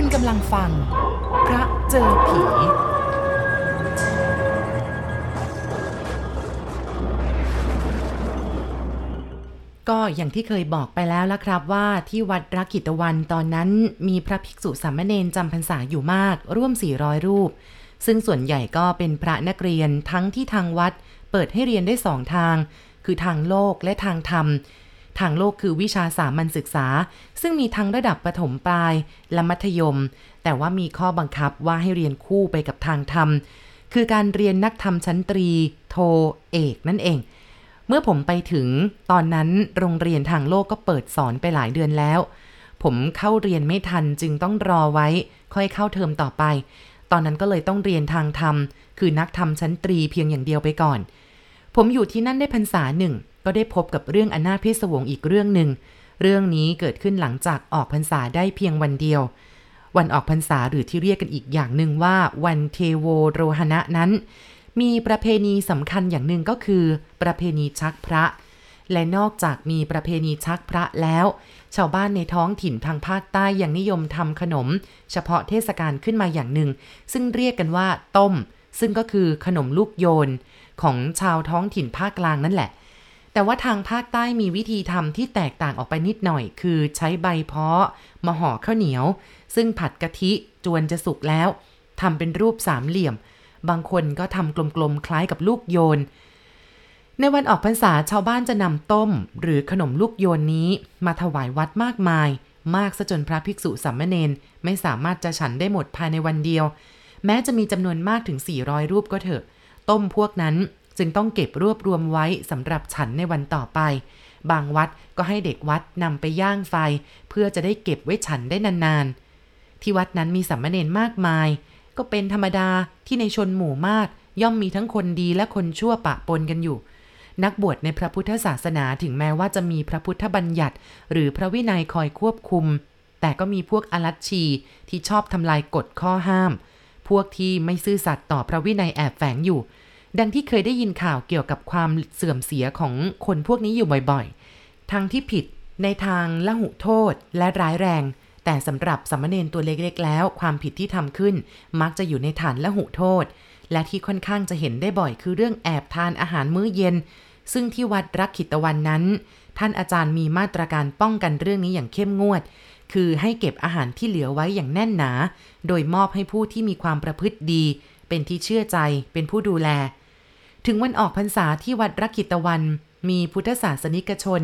คุณกำลังฟัง พระเจอผี ก็อย่างที่เคยบอกไปแล้วละครับว่าที่วัดรักกิตวันตอนนั้นมีพระภิกษุสามเณรจำพรรษาอยู่มาก ร่วม 400 รูป ซึ่งส่วนใหญ่ก็เป็นพระนักเรียนทั้งที่ทางวัด เปิดให้เรียนได้สองทาง คือทางโลกและทางธรรม ทางโลกคือวิชาสามัญศึกษา ซึ่งมีทั้งระดับประถมปลายและมัธยม แต่ว่ามีข้อบังคับว่าให้เรียนคู่ไปกับทางธรรม คือการเรียนนักธรรมชั้นตรี โท เอกนั่นเอง เมื่อผมไปถึงตอนนั้นโรงเรียนทางโลกก็เปิดสอนไปหลายเดือนแล้ว ผมเข้าเรียนไม่ทันจึงต้องรอไว้ ค่อยเข้าเทอมต่อไป ตอนนั้นก็เลยต้องเรียนทางธรรม คือนักธรรมชั้นตรีเพียงอย่างเดียวไปก่อน ผมอยู่ที่นั่นได้พรรษาหนึ่ง ก็ได้พบกับเรื่องอนาพิศวงอีกเรื่องหนึ่ง เรื่องนี้เกิดขึ้นหลังจากออกพรรษาได้เพียงวันเดียว วันออกพรรษาหรือที่เรียกกันอีกอย่างหนึ่งว่าวันเทโวโรหณะนั้น มีประเพณีสำคัญอย่างหนึ่งก็คือ ประเพณีชักพระ และนอกจากมีประเพณีชักพระแล้ว ชาวบ้านในท้องถิ่นทางภาคใต้ยังนิยมทำขนม เฉพาะเทศกาลขึ้นมาอย่างหนึ่ง ซึ่งเรียกกันว่าต้ม ซึ่งก็คือขนมลูกโยนของชาวท้องถิ่นภาคกลางนั่นแหละ แต่ว่าทางภาคใต้มีวิธีทำที่แตกต่างออกไปนิดหน่อย คือใช้ใบเพาะมาห่อข้าวเหนียว ซึ่งผัดกะทิจวนจะสุกแล้วทำเป็นรูปสามเหลี่ยม บางคนก็ทำกลมๆคล้ายกับลูกโยน ในวันออกพรรษาชาวบ้านจะนำต้ม หรือขนมลูกโยนนี้มาถวายวัดมากมาย มากซะจนพระภิกษุสามเณรไม่สามารถจะฉันได้หมดภายในวันเดียว แม้จะมีจำนวนมากถึง 400 รูปก็เถอะ ต้มพวกนั้น จึงต้องเก็บรวบรวมไว้สำหรับฉันในวันต่อไป บางวัดก็ให้เด็กวัดนำไปย่างไฟ เพื่อจะได้เก็บไว้ฉันได้นานๆ ที่วัดนั้นมีสามเณรมากมาย ก็เป็นธรรมดาที่ในชนหมู่มากย่อมมีทั้งคนดีและคนชั่วปะปนกันอยู่ นักบวชในพระพุทธศาสนาถึงแม้ว่าจะมีพระพุทธบัญญัติ หรือพระวินัยคอยควบคุม แต่ก็มีพวกอลัชชีที่ชอบทำลายกฎข้อห้าม พวกที่ไม่ซื่อสัตย์ต่อพระวินัยแอบแฝงอยู่ ดังที่เคยได้ยินข่าวเกี่ยวกับความเสื่อมเสียของคนพวกนี้อยู่บ่อยๆ ทั้งที่ผิดในทางละหุโทษและร้ายแรง แต่สำหรับสามเณรตัวเล็กๆ แล้ว ความผิดที่ทำขึ้น มักจะอยู่ในฐานละหุโทษ และที่ค่อนข้างจะเห็นได้บ่อยคือเรื่องแอบทานอาหารมื้อเย็น ซึ่งที่วัดรักขิตวันนั้น ท่านอาจารย์มีมาตรการป้องกันเรื่องนี้อย่างเข้มงวด คือให้เก็บอาหารที่เหลือไว้อย่างแน่นหนา โดยมอบให้ผู้ที่มีความประพฤติดี เป็นที่เชื่อใจ เป็นผู้ดูแล ถึงวันออกพรรษาที่วัดรักิตวัน มีพุทธศาสนิกชน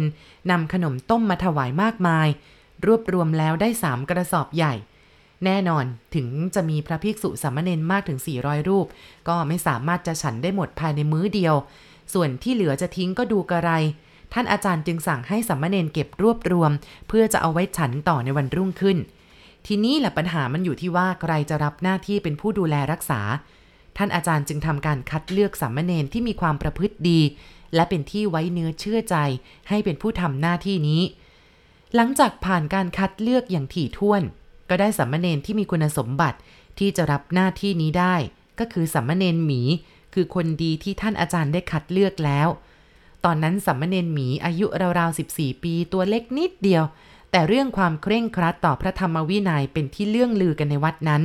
นำขนมต้มมาถวายมากมาย รวบรวมแล้วได้สามกระสอบใหญ่ แน่นอนถึงจะมีพระภิกษุสามเณรมากถึง 400 รูป ก็ไม่สามารถจะฉันได้หมดภายในมื้อเดียว ส่วนที่เหลือจะทิ้งก็ดูกระไร ท่านอาจารย์จึงสั่งให้สามเณรเก็บรวบรวม เพื่อจะเอาไว้ฉันต่อในวันรุ่งขึ้น ทีนี้แหละปัญหามันอยู่ที่ว่าใครจะรับหน้าที่เป็นผู้ดูแลรักษา ท่านอาจารย์จึงทำการคัดเลือกสามเณรที่มีความประพฤติดี และเป็นที่ไว้เนื้อเชื่อใจ ให้เป็นผู้ทำหน้าที่นี้ หลังจากผ่านการคัดเลือกอย่างถี่ถ้วน ก็ได้สามเณรที่มีคุณสมบัติที่จะรับหน้าที่นี้ได้ ก็คือสามเณรหมี คือคนดีที่ท่านอาจารย์ได้คัดเลือกแล้ว ตอนนั้นสามเณรหมีอายุราวๆ14 ปีตัวเล็กนิดเดียว แต่เรื่องความเคร่งครัดต่อพระธรรมวินัยเป็นที่เลื่องลือกันในวัดนั้น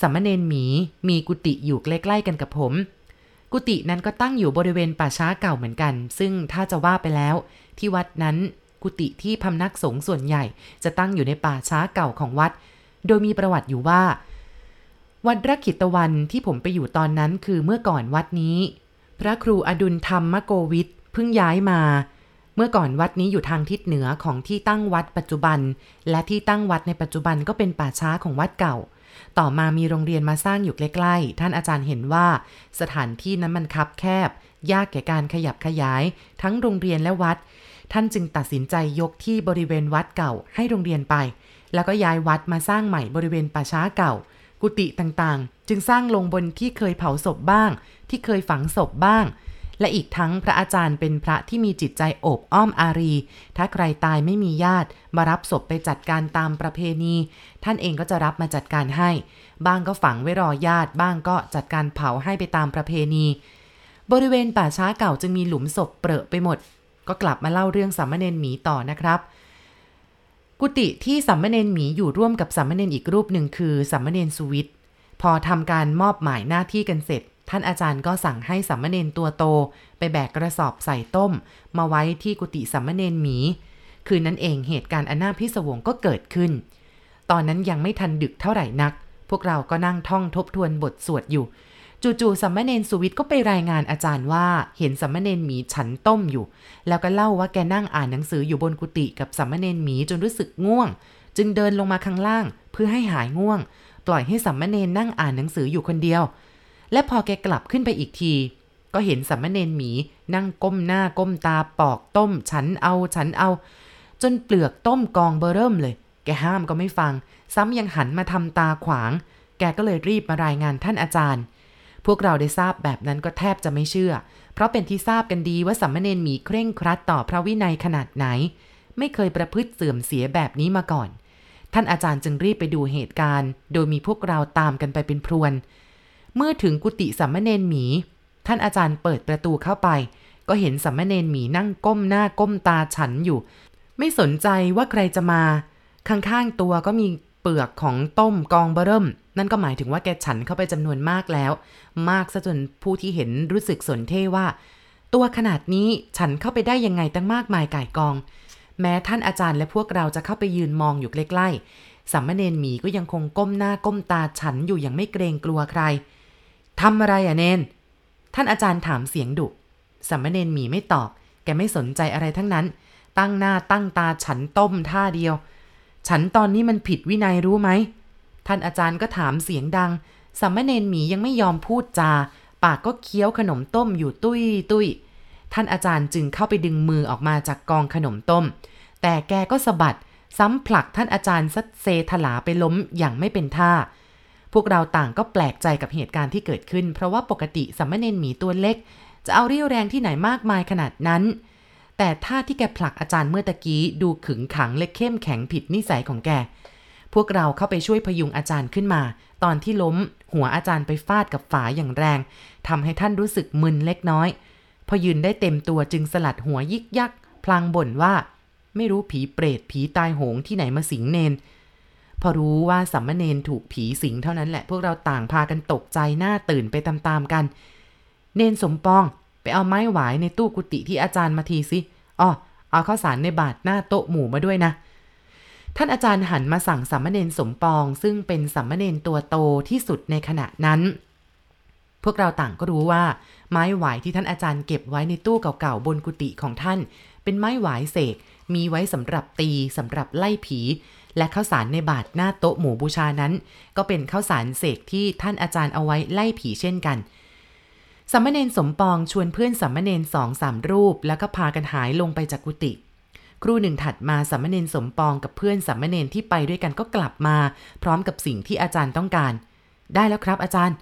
สามเณรหมีมีกุฏิอยู่ใกล้ๆกันกับผม กุฏินั้นก็ตั้งอยู่บริเวณป่าช้าเก่าเหมือนกัน ซึ่งถ้าจะว่าไปแล้ว ที่วัดนั้นกุฏิที่พำนักสงฆ์ส่วนใหญ่ จะตั้งอยู่ในป่าช้าเก่าของวัด โดยมีประวัติอยู่ว่า วัดรักขิตวันที่ผมไปอยู่ตอนนั้นคือเมื่อก่อนวัดนี้ พระครูอดุลธรรมโกวิทเพิ่งย้ายมาเมื่อก่อนวัดนี้อยู่ทางทิศเหนือของที่ตั้งวัดปัจจุบัน และที่ตั้งวัดในปัจจุบันก็เป็นป่าช้าของวัดเก่า ต่อมามีโรงเรียนมาสร้างอยู่ใกล้ๆ ท่านอาจารย์เห็นว่าสถานที่นั้นมันคับแคบ ยากแก่การขยับขยาย ทั้งโรงเรียนและวัด ท่านจึงตัดสินใจยกที่บริเวณวัดเก่าให้โรงเรียนไป แล้วก็ย้ายวัดมาสร้างใหม่บริเวณป่าช้าเก่า กุฏิต่างๆ จึงสร้างลงบนที่เคยเผาศพบ้าง ที่เคยฝังศพบ้าง และอีกทั้งพระอาจารย์เป็นพระที่มีจิตใจโอบอ้อมอารี ถ้าใครตายไม่มีญาติ มารับศพไปจัดการตามประเพณี ท่านเองก็จะรับมาจัดการให้ บ้างก็ฝังไว้รอญาติ บ้างก็จัดการเผาให้ไปตามประเพณี บริเวณป่าช้าเก่าจึงมีหลุมศพเปรอะไปหมด ก็กลับมาเล่าเรื่องสามเณรหมีต่อนะครับกุฏิที่สัมมเนนหมีอยู่ร่วมกับสัมมเนนอีกรูปหนึ่งคือสัมมเนนสุวิทพอทำการมอบหมายหน้าที่กันเสร็จ ท่านอาจารย์ก็สั่งให้สัมมเนนตัวโต ไปแบกกระสอบใส่ต้ม มาไว้ที่กุฏิสัมมเนนหมี คืนนั้นเองเหตุการณ์อันน่าพิศวงก็เกิดขึ้น ตอนนั้นยังไม่ทันดึกเท่าไหร่นัก พวกเราก็นั่งท่องทบทวนบทสวดอยู่ จู่ๆสัมมเนนสุวิทย์ก็ไปรายงานอาจารย์ว่าเห็นสัมมเนนหมีฉันต้มอยู่ แล้วก็เล่าว่าแกนั่งอ่านหนังสืออยู่บนกุฏิกับสัมมเนนหมีจนรู้สึกง่วง จึงเดินลงมาข้างล่างเพื่อให้หายง่วง ปล่อยให้สัมมเนนนั่งอ่านหนังสืออยู่คนเดียว และพอแกกลับขึ้นไปอีกที ก็เห็นสัมมเนนหมีนั่งก้มหน้าก้มตาปอกต้ม ฉันเอาฉันเอา จนเปลือกต้มกองเบอร์เริ่มเลย แกห้ามก็ไม่ฟัง ซ้ำยังหันมาทำตาขวาง แกก็เลยรีบมารายงานท่านอาจารย์ พวกเราได้ทราบแบบนั้นก็แทบจะไม่เชื่อ เพราะเป็นที่ทราบกันดีว่าสัมมเนนหมีเคร่งครัดต่อพระวินัยขนาดไหน ไม่เคยประพฤติเสื่อมเสียแบบนี้มาก่อนท่านอาจารย์จึงรีบไปดูเหตุการณ์ โดยมีพวกเราตามกันไปเป็นพรวน เมื่อถึงกุฏิสัมมเนนหมี ท่านอาจารย์เปิดประตูเข้าไป ก็เห็นสัมมเนนหมีนั่งก้มหน้าก้มตาฉันอยู่ ไม่สนใจว่าใครจะมา ข้างๆตัวก็มีเปลือกของต้มกองเบร์เริ่ม นั่นก็หมายถึงว่าแกฉันเข้าไปจำนวนมากแล้ว มากซะจนผู้ที่เห็นรู้สึกสนเท่ว่า ตัวขนาดนี้ฉันเข้าไปได้ยังไงตั้งมากมายก่ายกอง แม้ท่านอาจารย์และพวกเราจะเข้าไปยืนมองอยู่ใกล้ๆสัมมเนนหมีก็ยังคงก้มหน้าก้มตาฉันอยู่อย่างไม่เกรงกลัวใคร ทำอะไรอะเนน ท่านอาจารย์ถามเสียงดุสัมเนนหมีไม่ตอบ แกไม่สนใจอะไรทั้งนั้น ตั้งหน้าตั้งตาฉันต้มท่าเดียว ฉันตอนนี้มันผิดวินัยรู้ไหม ท่านอาจารย์ก็ถามเสียงดังสัมเนนหมียังไม่ยอมพูดจา ปากก็เคี้ยวขนมต้มอยู่ตุ้ยตุ้ยท่านอาจารย์จึงเข้าไปดึงมือออกมาจากกองขนมต้ม แต่แกก็สะบัด ซ้ำผลักท่านอาจารย์ซัดเซถลาไปล้มอย่างไม่เป็นท่า พวกเราต่างก็แปลกใจกับเหตุการณ์ที่เกิดขึ้น เพราะว่าปกติสัมมเนนหมีตัวเล็ก จะเอาเรี่ยวแรงที่ไหนมากมายขนาดนั้น แต่ท่าที่แกผลักอาจารย์เมื่อตะกี้ดูขึงขังและเข้มแข็งผิดนิสัยของแก พวกเราเข้าไปช่วยพยุงอาจารย์ขึ้นมา ตอนที่ล้ม หัวอาจารย์ไปฟาดกับฝาอย่างแรงทำให้ท่านรู้สึกมึนเล็กน้อย พอยืนได้เต็มตัวจึงสลัดหัวยิกยักพลางบ่นว่า ไม่รู้ผีเปรตผีตายโหงที่ไหนมาสิงเนน พอรู้ว่าสัมมเนนถูกผีสิงเท่านั้นแหละ พวกเราต่างพากันตกใจหน้าตื่นไปตามๆกัน เนนสมปอง ไปเอาไม้หวายในตู้กุฏิที่อาจารย์มาทีสิอ๋อเอาข้าวสารในบาทหน้าโต๊ะหมู่มาด้วยนะ ท่านอาจารย์หันมาสั่งสัมมเนนสมปอง ซึ่งเป็นสัมมเนนตัวโตที่สุดในขณะนั้น พวกเราต่างก็รู้ว่า ไม้หวายที่ท่านอาจารย์เก็บไว้ในตู้เก่าๆบนกุฏิของท่าน เป็นไม้หวายเสกมีไว้สำหรับตีสำหรับไล่ผี และข้าวสารในบาทหน้าโต๊ะหมู่บูชานั้น ก็เป็นข้าวสารเสกที่ท่านอาจารย์เอาไว้ไล่ผีเช่นกันสัมมเนนสมปองชวนเพื่อนสัมมเนนสองสามรูป แล้วก็พากันหายลงไปจากกุฏิครูหนึ่งถัดมาสัมมเนนสมปองกับเพื่อนสัมมเนนที่ไปด้วยกันก็กลับมา พร้อมกับสิ่งที่อาจารย์ต้องการ ได้แล้วครับอาจารย์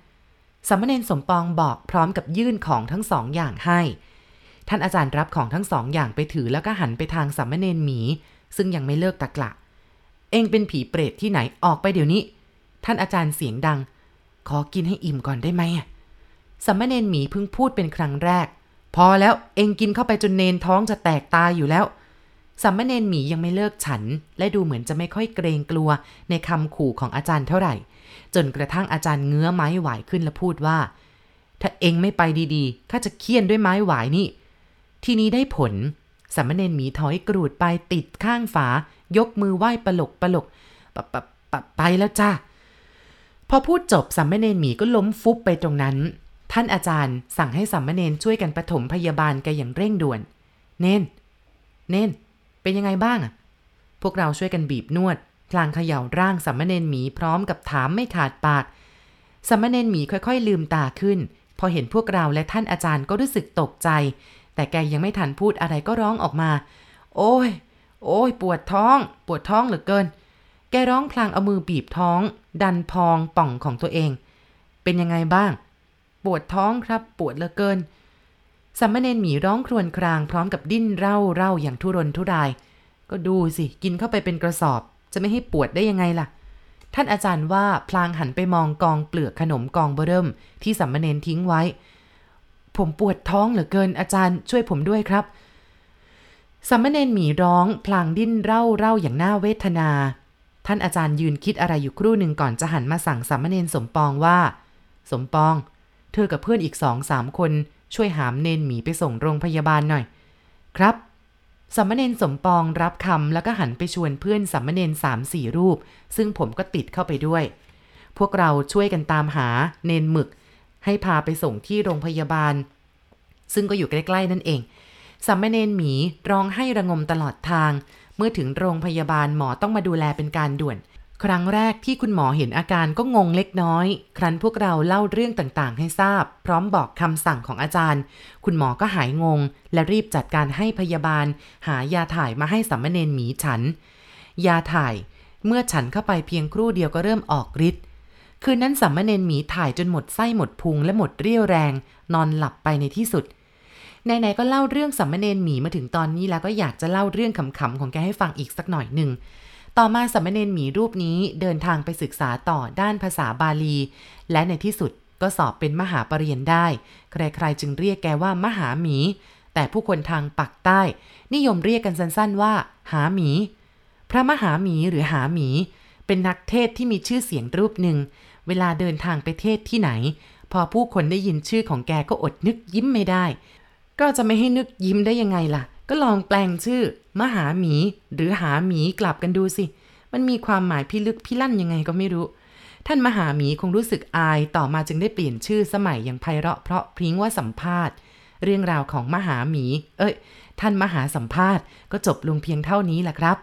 สัมมเนนสมปองบอกพร้อมกับยื่นของทั้งสองอย่างให้ ท่านอาจารย์รับของทั้งสองอย่างไปถือแล้วก็หันไปทางสัมมเนนหมี ซึ่งยังไม่เลิกตะกละ เองเป็นผีเปรตที่ไหนออกไปเดี๋ยวนี้ ท่านอาจารย์เสียงดัง ขอกินให้อิ่มก่อนได้ไหมสัมมเนนหมีเพิ่งพูดเป็นครั้งแรก พอแล้วเองกินเข้าไปจนเนนท้องจะแตกตายอยู่แล้วสัมมเนนหมียังไม่เลิกฉัน และดูเหมือนจะไม่ค่อยเกรงกลัวในคำขู่ของอาจารย์เท่าไหร่ จนกระทั่งอาจารย์เงื้อไม้หวายขึ้นและพูดว่า ถ้าเองไม่ไปดีๆข้าจะเคี่ยนด้วยไม้หวายนี่ ทีนี้ได้ผล สัมมเนนหมีถอยกรูดไปติดข้างฝา ยกมือไหว้ปลกปลกปะปะปะไปแล้วจ้าพอพูดจบสัมมเนนหมีก็ล้มฟุบไปตรงนั้น ท่านอาจารย์สั่งให้สัมมเนนช่วยกันปฐมพยาบาลแกอย่างเร่งด่วน เน้น เน้น เป็นยังไงบ้างอะพวกเราช่วยกันบีบนวด พลางเขย่าร่างสัมมเนนหมีพร้อมกับถามไม่ขาดปากสัมมเนนหมีค่อยๆ ลืมตาขึ้น พอเห็นพวกเราและท่านอาจารย์ก็รู้สึกตกใจ แต่แกยังไม่ทันพูดอะไรก็ร้องออกมา โอ้ย โอ้ย ปวดท้อง ปวดท้องเหลือเกิน แกร้องพลางเอามือบีบท้อง ดันพองป่องของตัวเอง เป็นยังไงบ้าง ปวดท้องครับ ปวดเหลือเกินสัมมเนนหมีร้องครวญครางพร้อมกับดิ้นเร่าเร่าอย่างทุรนทุราย ก็ดูสิกินเข้าไปเป็นกระสอบ จะไม่ให้ปวดได้ยังไงล่ะ ท่านอาจารย์ว่าพลางหันไปมองกองเปลือกขนมกองเบอเริ่ม ที่สัมมเนนทิ้งไว้ ผมปวดท้องเหลือเกินอาจารย์ช่วยผมด้วยครับสัมมเนนหมีร้องพลางดิ้นเร่าเร่าอย่างน่าเวทนา ท่านอาจารย์ยืนคิดอะไรอยู่ครู่หนึ่งก่อนจะหันมาสั่งสัมมเนนสมปองว่า สมปอง เธอกับเพื่อนอีกสองสามคนช่วยหามเนนหมีไปส่งโรงพยาบาลหน่อย ครับสัมมเนนสมปองรับคำแล้วก็หันไปชวนเพื่อนสัมมเนนสามสี่รูป ซึ่งผมก็ติดเข้าไปด้วย พวกเราช่วยกันตามหาเนนหมึก ให้พาไปส่งที่โรงพยาบาล ซึ่งก็อยู่ใกล้ๆนั่นเองสัมเนนหมีร้องให้ระงมตลอดทาง เมื่อถึงโรงพยาบาลหมอต้องมาดูแลเป็นการด่วน ครั้งแรกที่คุณหมอเห็นอาการก็งงเล็กน้อย ครั้นพวกเราเล่าเรื่องต่างๆ ให้ทราบ พร้อมบอกคำสั่งของอาจารย์ คุณหมอก็หายงง และรีบจัดการให้พยาบาล หายาถ่ายมาให้สัมมเนนหมีฉัน ยาถ่าย เมื่อฉันเข้าไปเพียงครู่เดียวก็เริ่มออกฤทธิ์ คืนนั้นสัมมเนนหมีถ่ายจนหมดไส้หมดพุงและหมดเรี่ยวแรง นอนหลับไปในที่สุดไหนๆก็เล่าเรื่องสัมมเนนหมีมาถึงตอนนี้แล้วก็อยากจะเล่าเรื่องขำๆของแกให้ฟังอีกสักหน่อยหนึ่งต่อมาสัมมเนนหมีรูปนี้เดินทางไปศึกษาต่อด้านภาษาบาลี และในที่สุดก็สอบเป็นมหาปรริญญาได้ ใครๆจึงเรียกแกว่ามหาหมี แต่ผู้คนทางปักใต้ นิยมเรียกกันสั้นๆว่า หาหมี พระมหาหมีหรือหาหมี เป็นนักเทศที่มีชื่อเสียงรูปหนึ่ง เวลาเดินทางไปเทศที่ไหน พอผู้คนได้ยินชื่อของแกก็อดนึกยิ้มไม่ได้ ก็จะไม่ให้นึกยิ้มได้ยังไงล่ะ ก็ลองแปลงชื่อ มหาหมี หรือหาหมีกลับกันดูสิ มันมีความหมายพิลึกพิลั่นยังไงก็ไม่รู้ ท่านมหาหมีคงรู้สึกอายต่อมาจึงได้เปลี่ยนชื่อสมัยอย่างไพเราะเพราะพริ้งว่าสัมภาษณ์ เรื่องราวของมหาหมี เอ้ย ท่านมหาสัมภาษณ์ก็จบลงเพียงเท่านี้แหละครับ